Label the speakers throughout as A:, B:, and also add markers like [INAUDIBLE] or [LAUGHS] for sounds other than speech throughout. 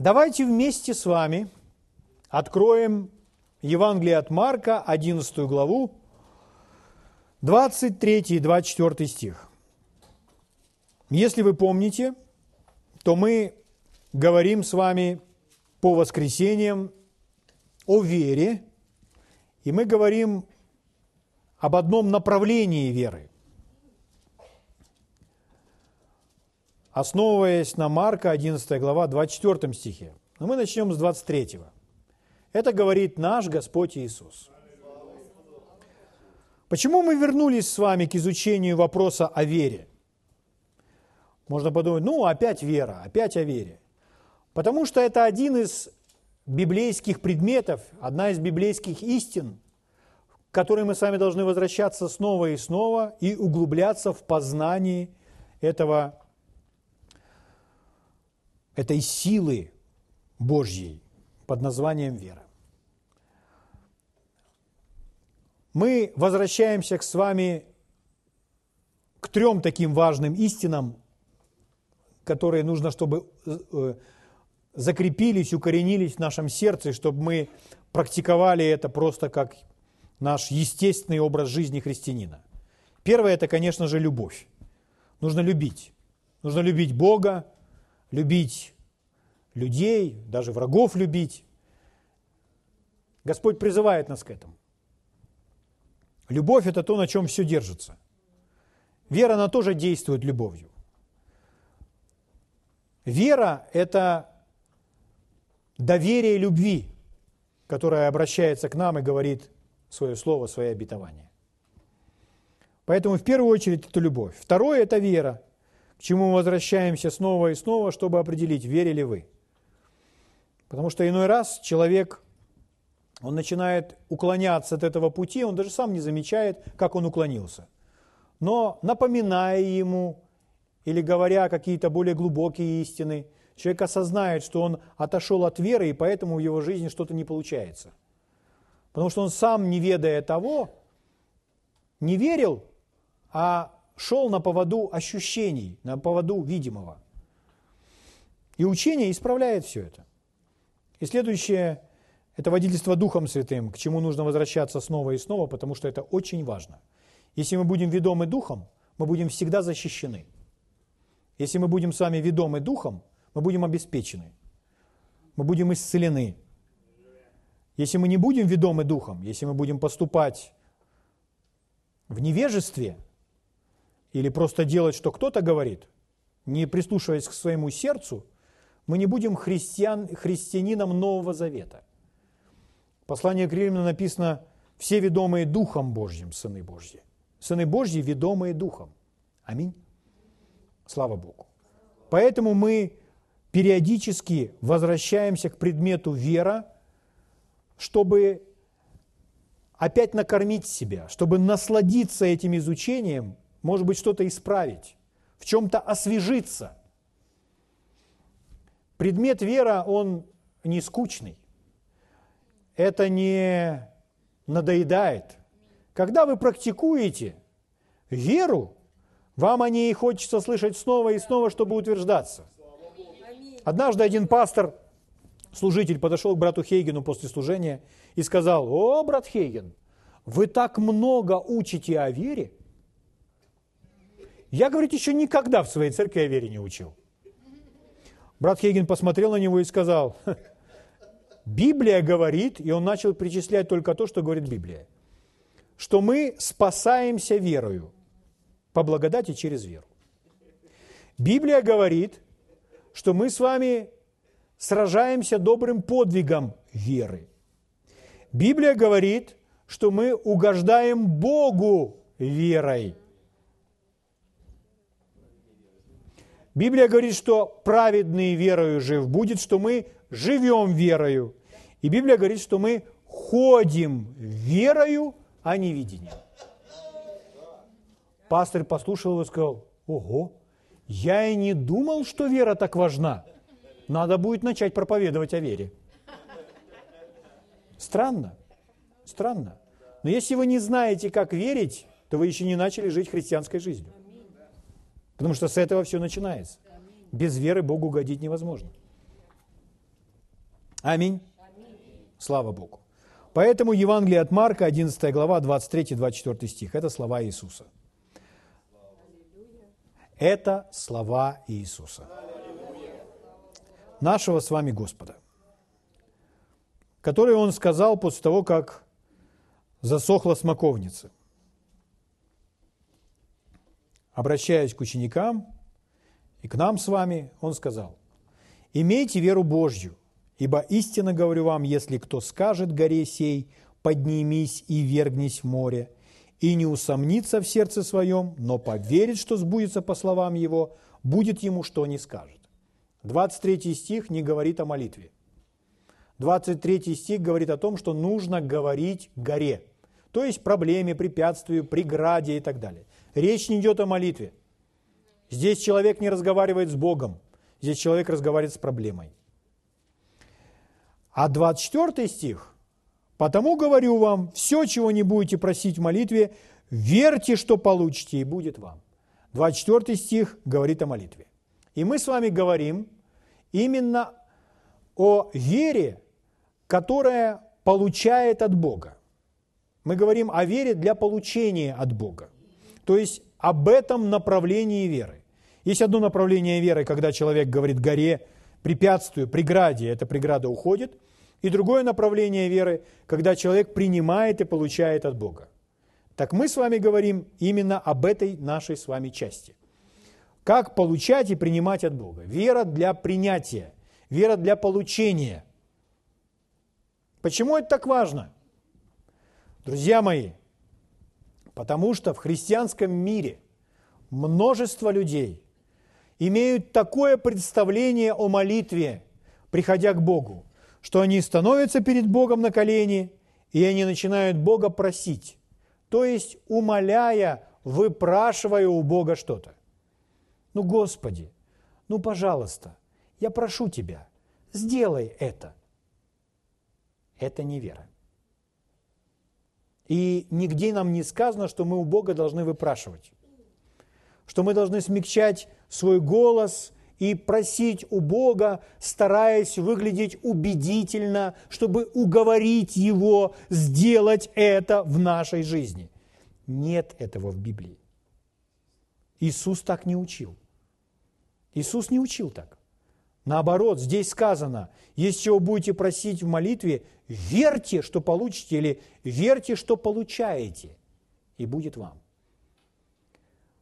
A: Давайте вместе с вами откроем Евангелие от Марка, 11 главу, 23 и 24 стих. Если вы помните, то мы говорим с вами по воскресеньям о вере, и мы говорим об одном направлении веры. Основываясь на Марка, 11 глава, 24 стихе. Но мы начнем с 23. Это говорит наш Господь Иисус. Почему мы вернулись с вами к изучению вопроса о вере? Можно подумать, ну, опять вера, опять о вере. Потому что это один из библейских предметов, одна из библейских истин, к которой мы с вами должны возвращаться снова и снова и углубляться в познании этого, этой силы Божьей под названием вера. Мы возвращаемся к с вами к трем таким важным истинам, которые нужно, чтобы э, закрепились, укоренились в нашем сердце, чтобы мы практиковали это просто как наш естественный образ жизни христианина. Первое – это, конечно же, любовь. Нужно любить. Нужно любить Бога, любить людей, даже врагов любить. Господь призывает нас к этому. Любовь – это то, на чем все держится. Вера, она тоже действует любовью. Вера – это доверие любви, которое обращается к нам и говорит свое слово, свое обетование. Поэтому в первую очередь это любовь. Второе – это вера, к чему мы возвращаемся снова и снова, чтобы определить, верили вы. Потому что иной раз человек, он начинает уклоняться от этого пути, он даже сам не замечает, как он уклонился. Но напоминая ему или говоря какие-то более глубокие истины – Человек осознает, что он отошел от веры, и поэтому в его жизни что-то не получается. Потому что он сам, не ведая того, не верил, а шел на поводу ощущений, на поводу видимого. И учение исправляет все это. И следующее – это водительство Духом Святым, к чему нужно возвращаться снова и снова, потому что это очень важно. Если мы будем ведомы Духом, мы будем всегда защищены. Если мы будем с вами ведомы Духом, мы будем обеспечены, мы будем исцелены. Если мы не будем ведомы Духом, если мы будем поступать в невежестве или просто делать, что кто-то говорит, не прислушиваясь к своему сердцу, мы не будем христиан, христианином Нового Завета. Послание к Римлянам написано «Все ведомые Духом Божьим, сыны Божьи». Сыны Божьи, ведомые Духом. Аминь. Слава Богу. Поэтому мы периодически возвращаемся к предмету вера, чтобы опять накормить себя, чтобы насладиться этим изучением, может быть, что-то исправить, в чем-то освежиться. Предмет вера, он не скучный. Это не надоедает. Когда вы практикуете веру, вам о ней хочется слышать снова и снова, чтобы утверждаться – Однажды один пастор, служитель, подошел к брату Хейгену после служения и сказал, «О, брат Хейген, вы так много учите о вере. Я, говорит, еще никогда в своей церкви о вере не учил». Брат Хейген посмотрел на него и сказал, Библия говорит, и он начал перечислять только то, что говорит Библия, что мы спасаемся верою, по благодати через веру. Библия говорит, что мы с вами сражаемся добрым подвигом веры. Библия говорит, что мы угождаем Богу верой. Библия говорит, что праведный верою жив будет, что мы живем верою. И Библия говорит, что мы ходим верою, а не видением. Пастор послушал его и сказал, ого, я и не думал, что вера так важна. Надо будет начать проповедовать о вере. Странно, странно. Но если вы не знаете, как верить, то вы еще не начали жить христианской жизнью. Потому что с этого все начинается. Без веры Богу угодить невозможно. Аминь. Слава Богу. Поэтому Евангелие от Марка, 11 глава, 23-24 стих. Это слова Иисуса. Это слова Иисуса. Нашего с вами Господа. Которые Он сказал после того, как засохла смоковница. Обращаясь к ученикам и к нам с вами, Он сказал, «Имейте веру Божью, Ибо истинно говорю вам, если кто скажет горе сей, поднимись и вергнись в море, и не усомнится в сердце своем, но поверит, что сбудется по словам его, будет ему что не скажет. 23 стих не говорит о молитве. 23 стих говорит о том, что нужно говорить горе, то есть проблеме, препятствию, преграде и так далее. Речь не идет о молитве. Здесь человек не разговаривает с Богом, здесь человек разговаривает с проблемой. А 24 стих. «Потому говорю вам, все, чего не будете просить в молитве, верьте, что получите, и будет вам». 24 стих говорит о молитве. И мы с вами говорим именно о вере, которая получает от Бога. Мы говорим о вере для получения от Бога. То есть об этом направлении веры. Есть одно направление веры, когда человек говорит горе, препятствию, преграде, эта преграда уходит. И другое направление веры, когда человек принимает и получает от Бога. Так мы с вами говорим именно об этой нашей с вами части. Как получать и принимать от Бога? Вера для принятия, вера для получения. Почему это так важно? Друзья мои, потому что в христианском мире множество людей – имеют такое представление о молитве, приходя к Богу, что они становятся перед Богом на колени, и они начинают Бога просить, то есть умоляя, выпрашивая у Бога что-то. Ну, Господи, ну, пожалуйста, я прошу Тебя, сделай это. Это не вера. И нигде нам не сказано, что мы у Бога должны выпрашивать, что мы должны смягчать свой голос и просить у Бога, стараясь выглядеть убедительно, чтобы уговорить Его сделать это в нашей жизни. Нет этого в Библии. Иисус так не учил. Иисус не учил так. Наоборот, здесь сказано, если чего будете просить в молитве, верьте, что получите, или верьте, что получаете, и будет вам.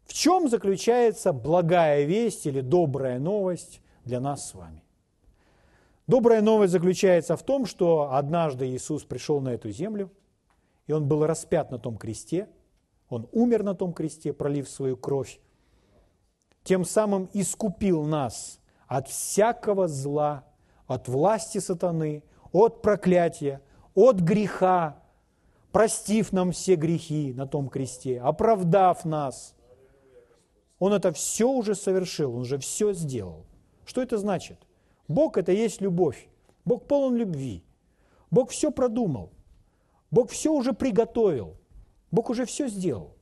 A: В чем заключается благая весть или добрая новость для нас с вами? Добрая новость заключается в том, что однажды Иисус пришел на эту землю, и Он был распят на том кресте, Он умер на том кресте, пролив свою кровь, тем самым искупил нас от всякого зла, от власти сатаны, от проклятия, от греха, простив нам все грехи на том кресте, оправдав нас – он это все уже совершил, он уже все сделал. Что это значит? Бог – это есть любовь. Бог полон любви. Бог все продумал. Бог все уже приготовил. Бог уже все сделал.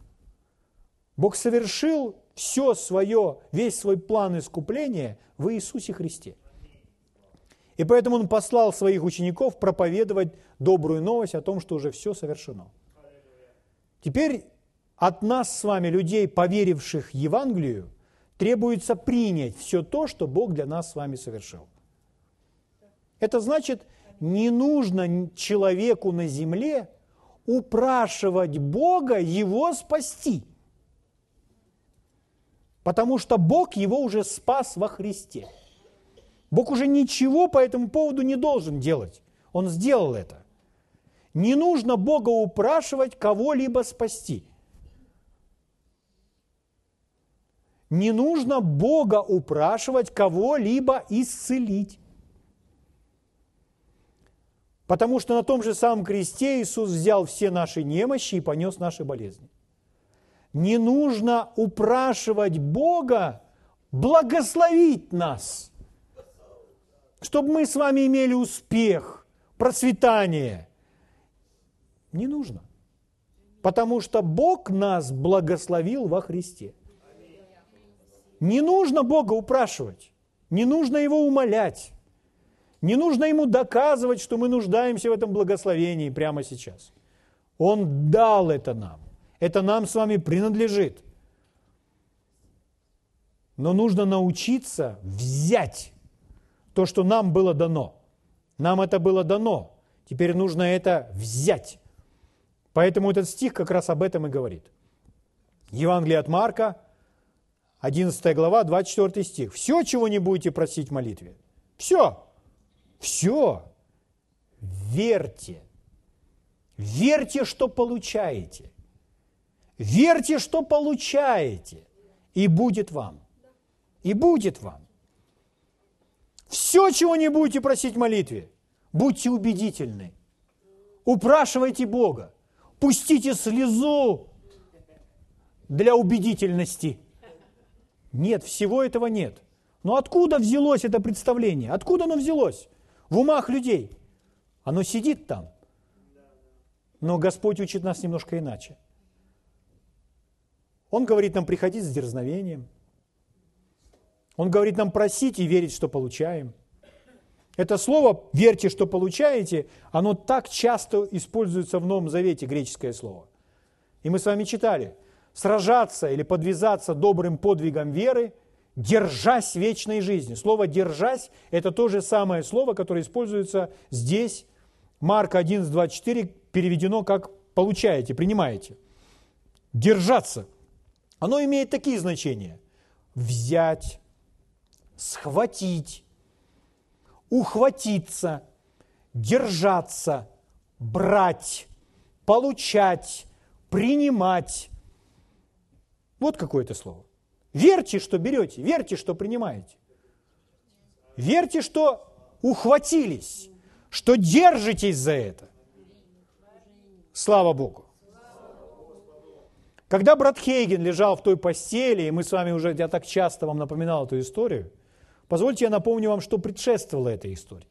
A: Бог совершил все свое, весь свой план искупления в Иисусе Христе. И поэтому Он послал своих учеников проповедовать добрую новость о том, что уже все совершено. Теперь от нас с вами, людей, поверивших Евангелию, требуется принять все то, что Бог для нас с вами совершил. Это значит, не нужно человеку на земле упрашивать Бога его спасти. Потому что Бог его уже спас во Христе. Бог уже ничего по этому поводу не должен делать. Он сделал это. Не нужно Бога упрашивать кого-либо спасти – Не нужно Бога упрашивать кого-либо исцелить. Потому что на том же самом кресте Иисус взял все наши немощи и понес наши болезни. Не нужно упрашивать Бога благословить нас, чтобы мы с вами имели успех, процветание. Не нужно. Потому что Бог нас благословил во Христе. Не нужно Бога упрашивать, не нужно Его умолять, Не нужно ему доказывать, что мы нуждаемся в этом благословении прямо сейчас. Он дал это нам. Это нам с вами принадлежит. Но нужно научиться взять то, что нам было дано. Нам это было дано. Теперь нужно это взять. Поэтому этот стих как раз об этом и говорит. Евангелие от Марка, 11 глава, 24 стих. «Все, чего не будете просить в молитве, все, все, верьте. Верьте, что получаете. Верьте, что получаете, и будет вам. И будет вам. Все, чего не будете просить в молитве, будьте убедительны. Упрашивайте Бога. Пустите слезу для убедительности. Нет, всего этого нет. Но откуда взялось это представление? Откуда оно взялось? В умах людей. Оно сидит там. Но Господь учит нас немножко иначе. Он говорит нам приходить с дерзновением. Он говорит нам просить и верить, что получаем. Это слово «верьте, что получаете», оно так часто используется в Новом Завете, греческое слово. И мы с вами читали – сражаться или подвязаться добрым подвигом веры, держась вечной жизни. Слово «держась» – это то же самое слово, которое используется здесь. Марка 11:24 переведено как «получаете», «принимаете». Держаться. Оно имеет такие значения. Взять, схватить, ухватиться, держаться, брать, получать, принимать, вот какое-то слово. Верьте, что берете, верьте, что принимаете. Верьте, что ухватились, что держитесь за это. Слава Богу. Когда брат Хейген лежал в той постели, и мы с вами уже, я так часто вам напоминал эту историю, позвольте я напомню вам, что предшествовало этой истории.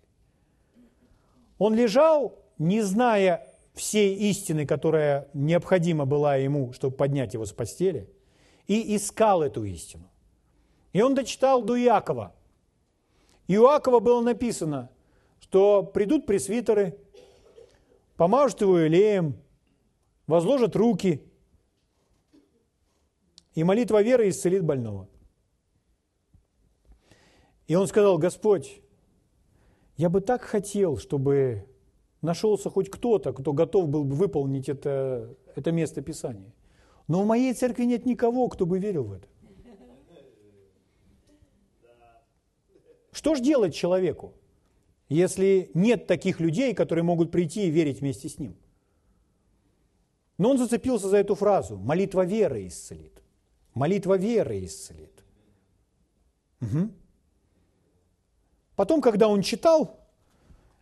A: Он лежал, не зная всей истины, которая необходима была ему, чтобы поднять его с постели – и искал эту истину. И он дочитал до Иакова. И у Иакова было написано, что придут пресвитеры, помажут его елеем, возложат руки, и молитва веры исцелит больного. И он сказал, Господь, я бы так хотел, чтобы нашелся хоть кто-то, кто готов был бы выполнить это, это место Писания. Но в моей церкви нет никого, кто бы верил в это. Что ж делать человеку, если нет таких людей, которые могут прийти и верить вместе с ним? Но он зацепился за эту фразу. Молитва веры исцелит. Молитва веры исцелит. Угу. Потом, когда он читал,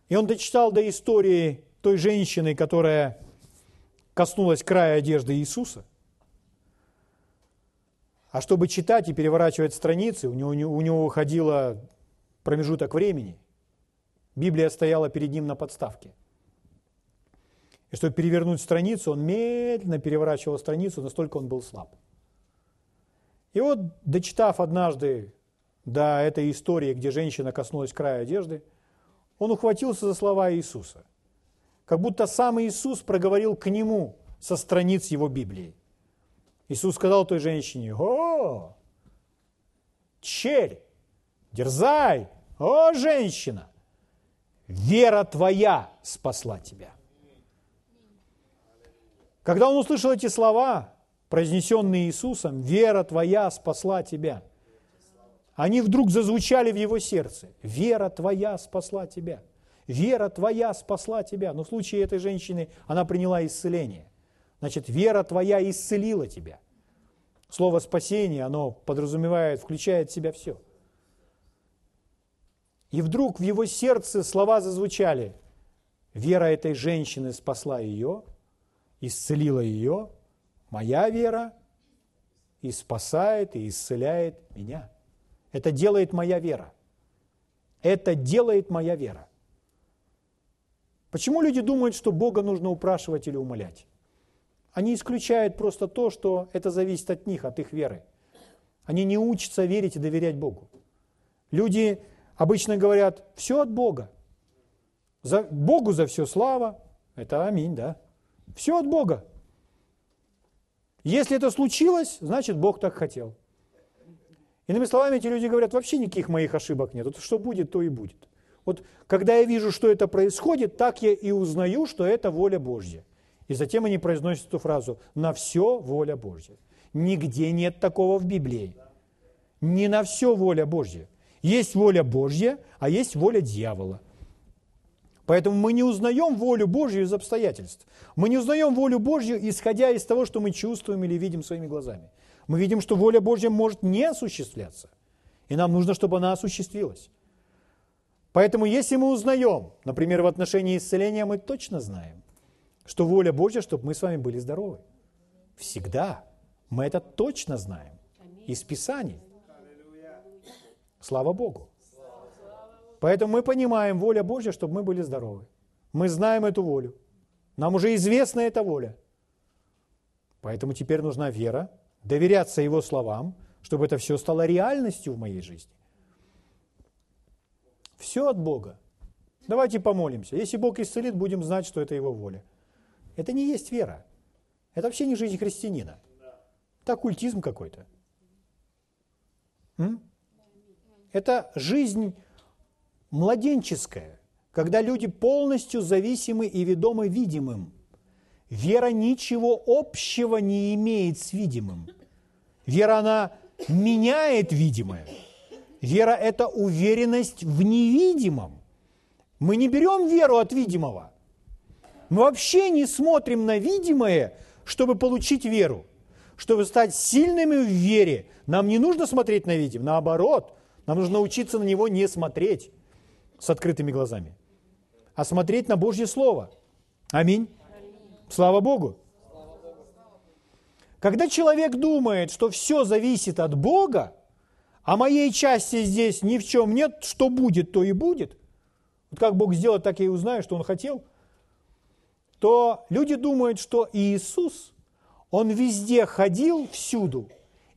A: и он дочитал до истории той женщины, которая коснулась края одежды Иисуса – а чтобы читать и переворачивать страницы, у него, у него уходило промежуток времени. Библия стояла перед ним на подставке. И чтобы перевернуть страницу, он медленно переворачивал страницу, настолько он был слаб. И вот, дочитав однажды до этой истории, где женщина коснулась края одежды, он ухватился за слова Иисуса. Как будто сам Иисус проговорил к нему со страниц его Библии. Иисус сказал той женщине, о, черь, дерзай, о, женщина, вера твоя спасла тебя. Когда он услышал эти слова, произнесенные Иисусом, вера твоя спасла тебя, они вдруг зазвучали в его сердце. Вера твоя спасла тебя. Вера твоя спасла тебя. Но в случае этой женщины она приняла исцеление. Значит, вера твоя исцелила тебя. Слово спасение, оно подразумевает, включает в себя все. И вдруг в его сердце слова зазвучали. Вера этой женщины спасла ее, исцелила ее. Моя вера и спасает, и исцеляет меня. Это делает моя вера. Это делает моя вера. Почему люди думают, что Бога нужно упрашивать или умолять? Они исключают просто то, что это зависит от них, от их веры. Они не учатся верить и доверять Богу. Люди обычно говорят, все от Бога. За, Богу за все слава. Это аминь, да. Все от Бога. Если это случилось, значит Бог так хотел. Иными словами, эти люди говорят, вообще никаких моих ошибок нет. Вот что будет, то и будет. Вот когда я вижу, что это происходит, так я и узнаю, что это воля Божья. И затем они произносят эту фразу «на все воля Божья». Нигде нет такого в Библии. Не на все воля Божья. Есть воля Божья, а есть воля дьявола. Поэтому мы не узнаем волю Божью из обстоятельств. Мы не узнаем волю Божью, исходя из того, что мы чувствуем или видим своими глазами. Мы видим, что воля Божья может не осуществляться. И нам нужно, чтобы она осуществилась. Поэтому если мы узнаем, например, в отношении исцеления, мы точно знаем, что воля Божья, чтобы мы с вами были здоровы. Всегда. Мы это точно знаем. Из Писаний. Слава Богу. Поэтому мы понимаем, воля Божья, чтобы мы были здоровы. Мы знаем эту волю. Нам уже известна эта воля. Поэтому теперь нужна вера, доверяться Его словам, чтобы это все стало реальностью в моей жизни. Все от Бога. Давайте помолимся. Если Бог исцелит, будем знать, что это Его воля. Это не есть вера. Это вообще не жизнь христианина. Это оккультизм какой-то. М? Это жизнь младенческая, когда люди полностью зависимы и ведомы видимым. Вера ничего общего не имеет с видимым. Вера, она меняет видимое. Вера – это уверенность в невидимом. Мы не берем веру от видимого. Мы вообще не смотрим на видимое, чтобы получить веру. Чтобы стать сильными в вере, нам не нужно смотреть на видимое. Наоборот, нам нужно учиться на него не смотреть с открытыми глазами, а смотреть на Божье Слово. Аминь. Слава Богу. Когда человек думает, что все зависит от Бога, а моей части здесь ни в чем нет, что будет, то и будет. Вот как Бог сделает, так я и узнаю, что Он хотел – то люди думают, что Иисус, Он везде ходил, всюду,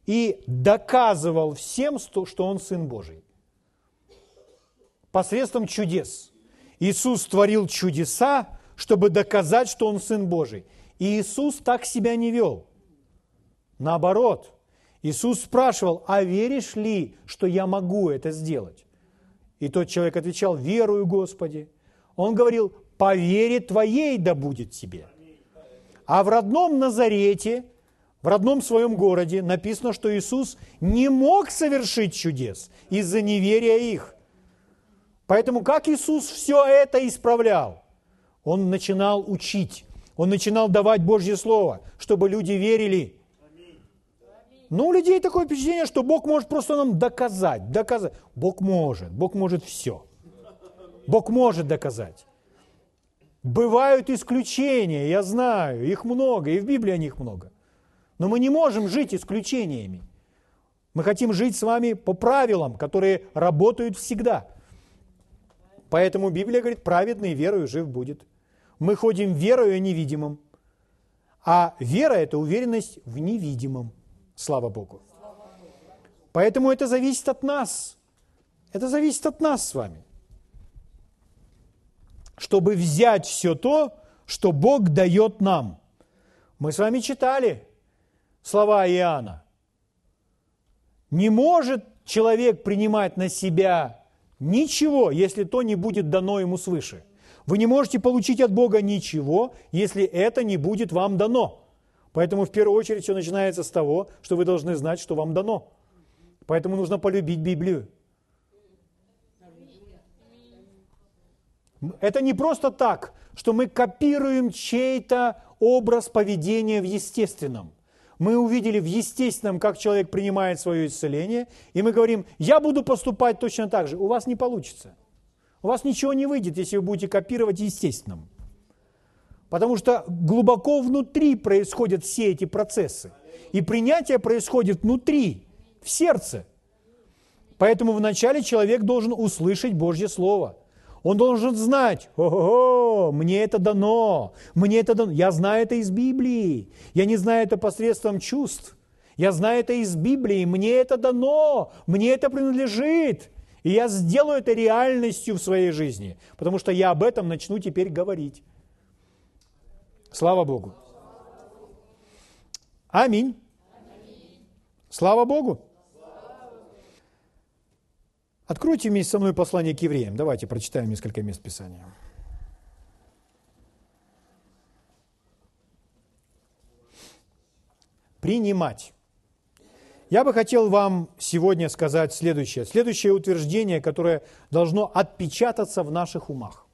A: и доказывал всем, что Он Сын Божий. Посредством чудес. Иисус творил чудеса, чтобы доказать, что Он Сын Божий. И Иисус так себя не вел. Наоборот, Иисус спрашивал, а веришь ли, что я могу это сделать? И тот человек отвечал, верую, Господи. Он говорил, по вере твоей да будет тебе. А в родном Назарете, в родном своем городе написано, что Иисус не мог совершить чудес из-за неверия их. Поэтому как Иисус все это исправлял? Он начинал учить, он начинал давать Божье Слово, чтобы люди верили. Ну, у людей такое впечатление, что Бог может просто нам доказать, доказать. Бог может, Бог может все. Бог может доказать. Бывают исключения, я знаю, их много, и в Библии о них много. Но мы не можем жить исключениями. Мы хотим жить с вами по правилам, которые работают всегда. Поэтому Библия говорит, праведный верою жив будет. Мы ходим верою о невидимом. А вера – это уверенность в невидимом. Слава Богу. Поэтому это зависит от нас. Это зависит от нас с вами чтобы взять все то, что Бог дает нам. Мы с вами читали слова Иоанна. Не может человек принимать на себя ничего, если то не будет дано ему свыше. Вы не можете получить от Бога ничего, если это не будет вам дано. Поэтому в первую очередь все начинается с того, что вы должны знать, что вам дано. Поэтому нужно полюбить Библию. Это не просто так, что мы копируем чей-то образ поведения в естественном. Мы увидели в естественном, как человек принимает свое исцеление, и мы говорим, я буду поступать точно так же. У вас не получится. У вас ничего не выйдет, если вы будете копировать естественным. Потому что глубоко внутри происходят все эти процессы. И принятие происходит внутри, в сердце. Поэтому вначале человек должен услышать Божье Слово – он должен знать, ого, мне это дано, мне это дано. Я знаю это из Библии. Я не знаю это посредством чувств. Я знаю это из Библии. Мне это дано, мне это принадлежит. И я сделаю это реальностью в своей жизни, потому что я об этом начну теперь говорить. Слава Богу. Аминь. Слава Богу. Откройте вместе со мной послание к евреям. Давайте прочитаем несколько мест Писания. Принимать. Я бы хотел вам сегодня сказать следующее. Следующее утверждение, которое должно отпечататься в наших умах.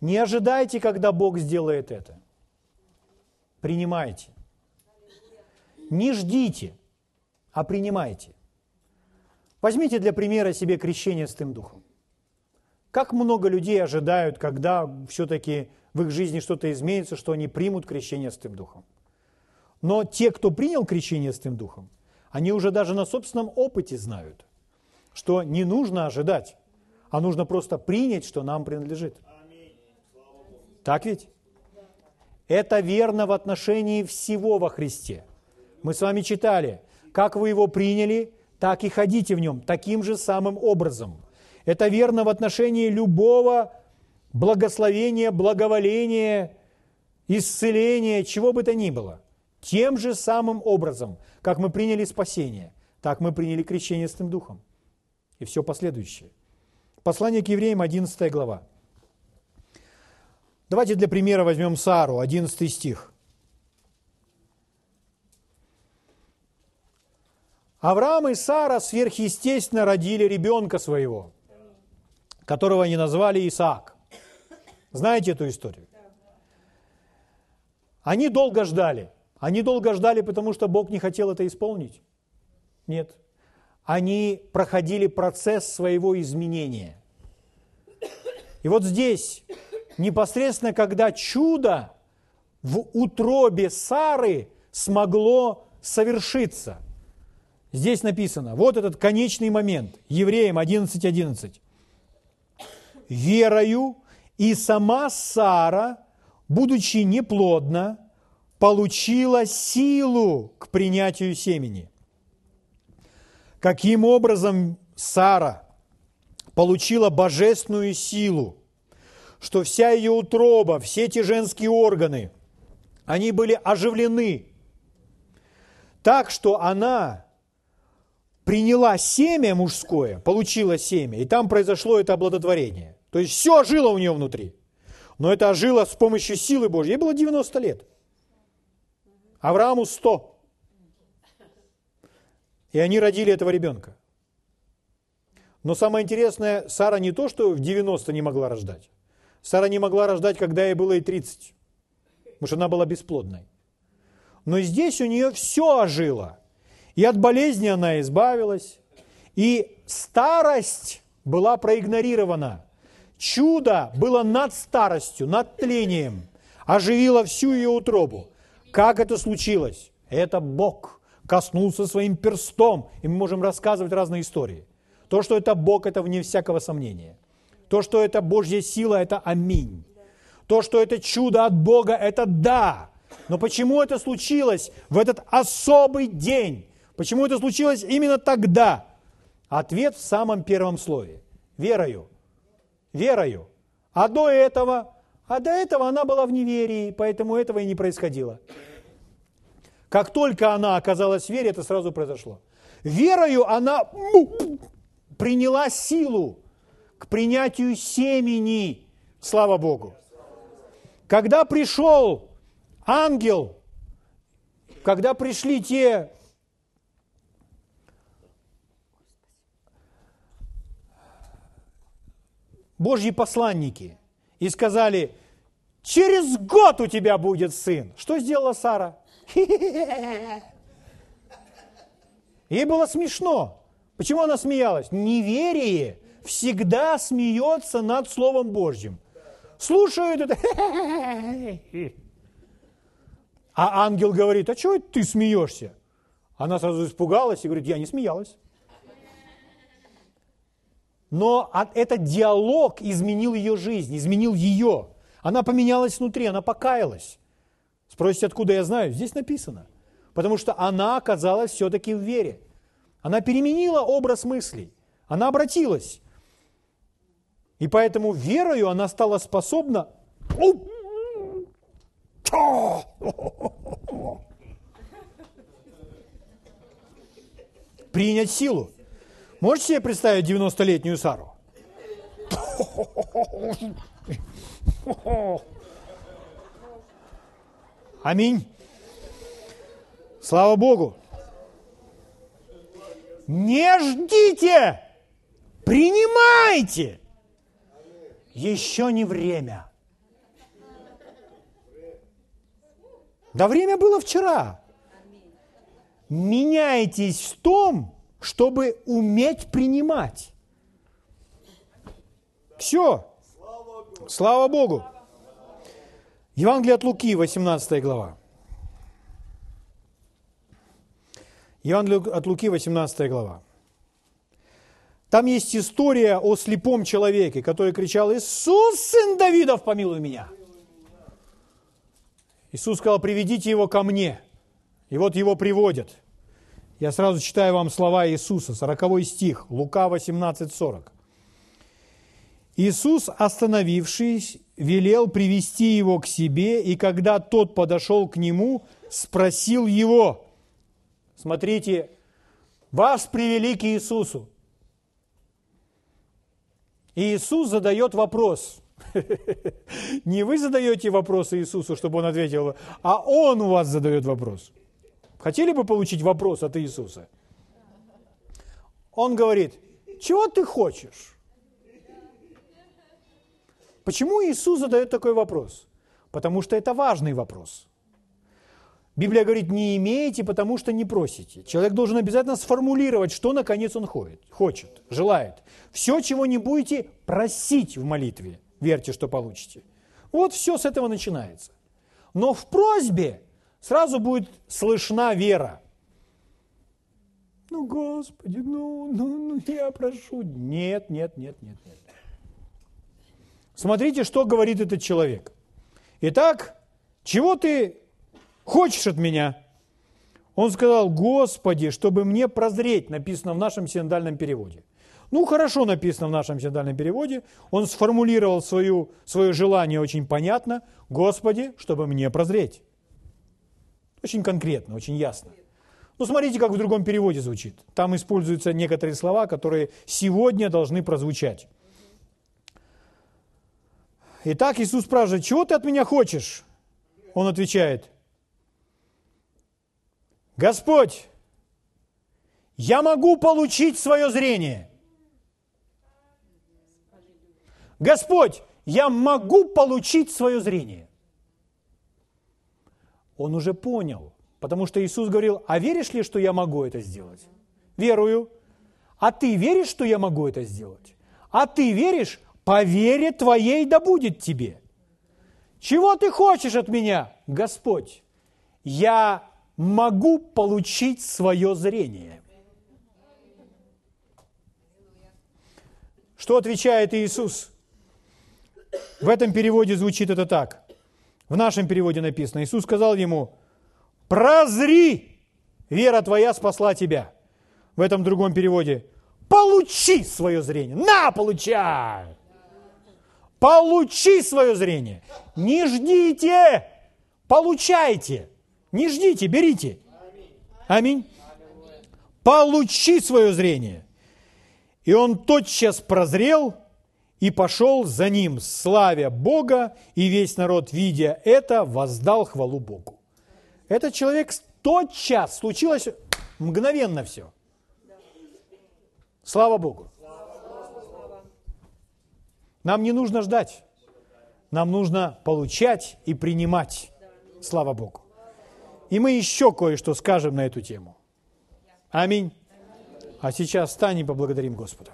A: Не ожидайте, когда Бог сделает это. Принимайте. Не ждите, а принимайте. Возьмите для примера себе крещение с тем духом. Как много людей ожидают, когда все-таки в их жизни что-то изменится, что они примут крещение с тем духом. Но те, кто принял крещение с тем духом, они уже даже на собственном опыте знают, что не нужно ожидать, а нужно просто принять, что нам принадлежит. Так ведь? Это верно в отношении всего во Христе. Мы с вами читали, как вы его приняли, так и ходите в нем, таким же самым образом. Это верно в отношении любого благословения, благоволения, исцеления, чего бы то ни было. Тем же самым образом, как мы приняли спасение, так мы приняли крещение с тем Духом. И все последующее. Послание к евреям, 11 глава. Давайте для примера возьмем Сару, 11 стих. Авраам и Сара сверхъестественно родили ребенка своего, которого они назвали Исаак. Знаете эту историю? Они долго ждали. Они долго ждали, потому что Бог не хотел это исполнить? Нет. Они проходили процесс своего изменения. И вот здесь непосредственно когда чудо в утробе Сары смогло совершиться. Здесь написано, вот этот конечный момент, Евреям 11.11. 11. «Верою и сама Сара, будучи неплодна, получила силу к принятию семени». Каким образом Сара получила божественную силу – что вся ее утроба, все эти женские органы, они были оживлены так, что она приняла семя мужское, получила семя, и там произошло это оплодотворение. То есть все ожило у нее внутри. Но это ожило с помощью силы Божьей. Ей было 90 лет. Аврааму 100. И они родили этого ребенка. Но самое интересное, Сара не то, что в 90 не могла рождать. Сара не могла рождать, когда ей было и 30, потому что она была бесплодной. Но здесь у нее все ожило. И от болезни она избавилась, и старость была проигнорирована. Чудо было над старостью, над тлением, оживило всю ее утробу. Как это случилось? Это Бог коснулся своим перстом, и мы можем рассказывать разные истории. То, что это Бог, это вне всякого сомнения. То, что это Божья сила, это аминь. То, что это чудо от Бога, это да. Но почему это случилось в этот особый день? Почему это случилось именно тогда? Ответ в самом первом слове. Верою. Верою. А до этого, а до этого она была в неверии, поэтому этого и не происходило. Как только она оказалась в вере, это сразу произошло. Верою она приняла силу к принятию семени, слава Богу. Когда пришел ангел, когда пришли те Божьи посланники и сказали, через год у тебя будет сын. Что сделала Сара? [LAUGHS] Ей было смешно. Почему она смеялась? Неверие всегда смеется над Словом Божьим. Слушают это. [LAUGHS] А ангел говорит, а чего ты смеешься? Она сразу испугалась и говорит, я не смеялась. Но этот диалог изменил ее жизнь, изменил ее. Она поменялась внутри, она покаялась. Спросите, откуда я знаю? Здесь написано. Потому что она оказалась все-таки в вере. Она переменила образ мыслей. Она обратилась. И поэтому верою она стала способна принять силу. Можете себе представить 90-летнюю Сару? Аминь. Слава Богу. Не ждите, принимайте. Еще не время. Да время было вчера. Меняйтесь в том, чтобы уметь принимать. Все. Слава Богу. Евангелие от Луки, 18 глава. Евангелие от Луки, 18 глава. Там есть история о слепом человеке, который кричал, «Иисус, сын Давидов, помилуй меня!» Иисус сказал, приведите его ко мне. И вот его приводят. Я сразу читаю вам слова Иисуса, 40 стих, Лука 18, 40. Иисус, остановившись, велел привести его к себе, и когда тот подошел к нему, спросил его, смотрите, вас привели к Иисусу. И Иисус задает вопрос. [LAUGHS] Не вы задаете вопросы Иисусу, чтобы он ответил, а он у вас задает вопрос. Хотели бы получить вопрос от Иисуса? Он говорит, чего ты хочешь? Почему Иисус задает такой вопрос? Потому что это важный вопрос. Библия говорит, не имеете, потому что не просите. Человек должен обязательно сформулировать, что наконец он ходит, хочет, желает. Все, чего не будете просить в молитве, верьте, что получите. Вот все с этого начинается. Но в просьбе сразу будет слышна вера. Ну, Господи, ну, ну, ну, я прошу. Нет, нет, нет, нет, нет. Смотрите, что говорит этот человек. Итак, чего ты хочешь от меня? Он сказал, Господи, чтобы мне прозреть, написано в нашем синодальном переводе. Ну, хорошо написано в нашем синодальном переводе. Он сформулировал свою, свое желание очень понятно. Господи, чтобы мне прозреть. Очень конкретно, очень ясно. Ну, смотрите, как в другом переводе звучит. Там используются некоторые слова, которые сегодня должны прозвучать. Итак, Иисус спрашивает, чего ты от меня хочешь? Он отвечает, Господь, я могу получить свое зрение. Господь, я могу получить свое зрение. Он уже понял, потому что Иисус говорил, а веришь ли, что я могу это сделать? Верую. А ты веришь, что я могу это сделать? А ты веришь, по вере твоей да будет тебе. Чего ты хочешь от меня, Господь? Я могу получить свое зрение. Что отвечает Иисус? В этом переводе звучит это так. В нашем переводе написано, Иисус сказал ему, прозри, вера твоя спасла тебя. В этом другом переводе, получи свое зрение. На, получай! Получи свое зрение. Не ждите, получайте. Не ждите, берите. Аминь. Получи свое зрение. И он тотчас прозрел и пошел за ним, славя Бога, и весь народ, видя это, воздал хвалу Богу. Этот человек тотчас, случилось мгновенно все. Слава Богу. Нам не нужно ждать. Нам нужно получать и принимать. Слава Богу. И мы еще кое-что скажем на эту тему. Аминь. А сейчас встань и поблагодарим Господа.